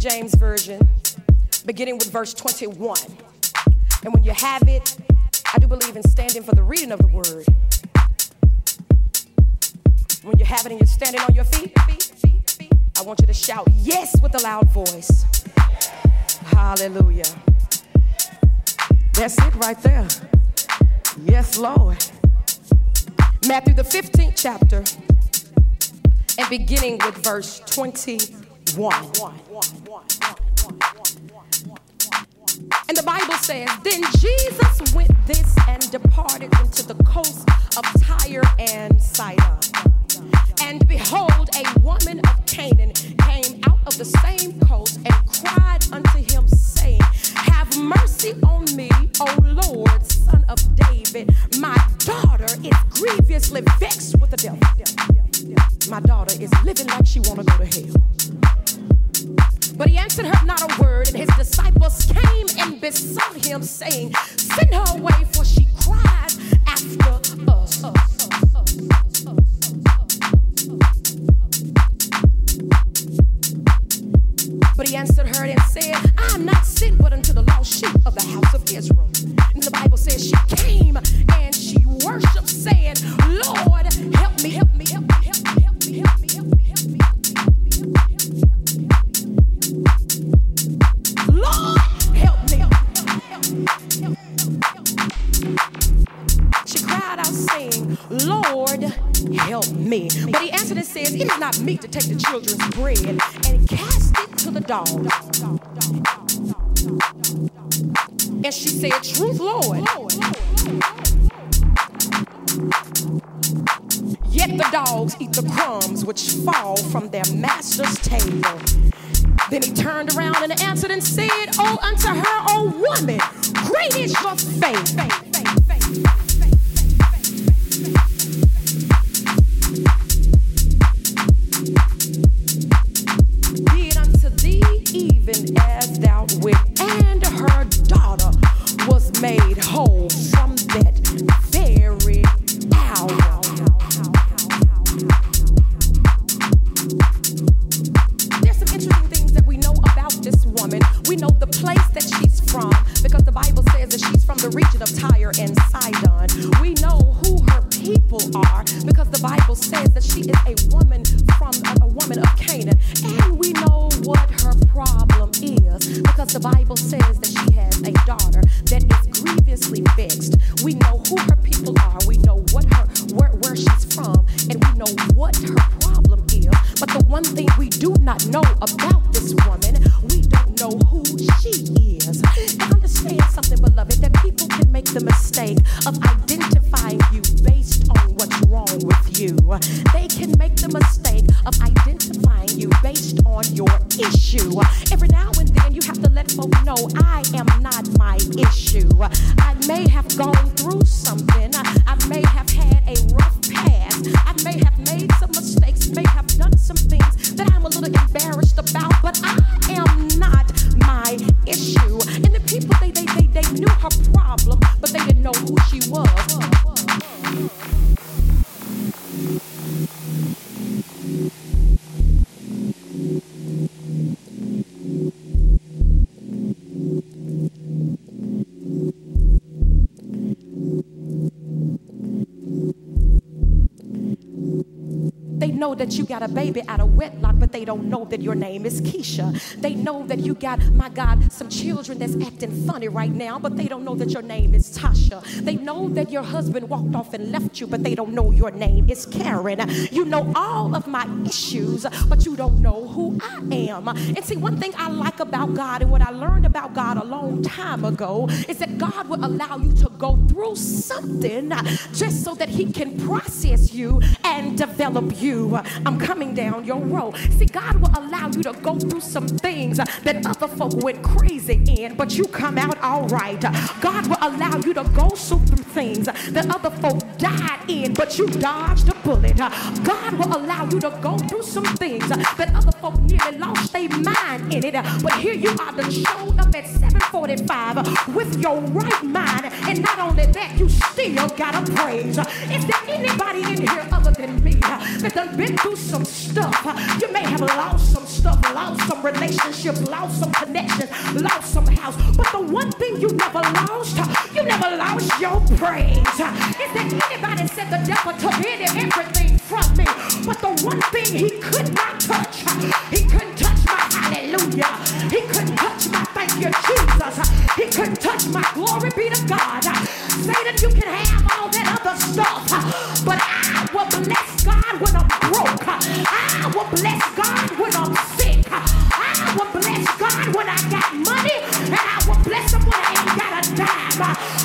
James Version, beginning with verse 21. And when you have it, I do believe in standing for the reading of the word. When you have it and you're standing on your feet, I want you to shout yes with a loud voice. Hallelujah. That's it right there. Yes, Lord. Matthew, the 15th chapter, and beginning with verse 21. And the Bible says, Then Jesus went this and departed into the coast of Tyre and Sidon. And behold, a woman of Canaan came out of the same coast and cried unto him, saying, Have mercy on me, O Lord, son of David. My daughter is grievously vexed with the devil. My daughter is living like she wanna go to hell. But he answered her not a word, and his disciples came and besought him, saying, Send her away, for she cries after us. But he answered her and said, I am not sent but unto the lost sheep of the house of Israel. And the Bible says she came and she worshiped, saying, Lord, help me, help me, To take the children's bread and cast it to the dogs. And she said, Truth, Lord. Yet the dogs eat the crumbs which fall from their master's table. Then he turned around and answered and said, Oh, unto her, O woman, great is your faith. left out with. The place that she's from because the Bible says that she's from the region of Tyre and Sidon. We know who her people are because the Bible says that she is a woman from a, a woman of Canaan. And we know what her problem is because the Bible says that she has a daughter that is grievously vexed. We know the mistake of identifying you based on what's wrong with you. They can make the mistake of identifying you based on your issue. Every now and then you have to let folk know I am not my issue. I may have gone through something. walk. Know that you got a baby out of wedlock, but they don't know that your name is Keisha. They know that you got, my God, some children that's acting funny right now, but they don't know that your name is Tasha. They know that your husband walked off and left you, but they don't know your name is Karen. You know all of my issues, but you don't know who I am. And see, one thing I like about God and what I learned about God a long time ago is that God will allow you to go through something just so that He can process you and develop you. I'm coming down your road. See, God will allow you to go through some things that other folk went crazy in, but you come out all right. God will allow you to go through some things that other folk died in, but you dodged a bullet. God will allow you to go through some things that other folk nearly lost their mind in it, but here you are to show up at 745 with your right mind, and not only that, you still got a praise. Is there anybody in here other than me that done been through some stuff? You may have lost some stuff, lost some relationships, lost some connections, lost some house. But the one thing you never lost, you never lost your praise. Is there anybody said the devil took everything from me? But the one thing he could not touch, he couldn't when I got money, and I will bless him when I ain't got a dime.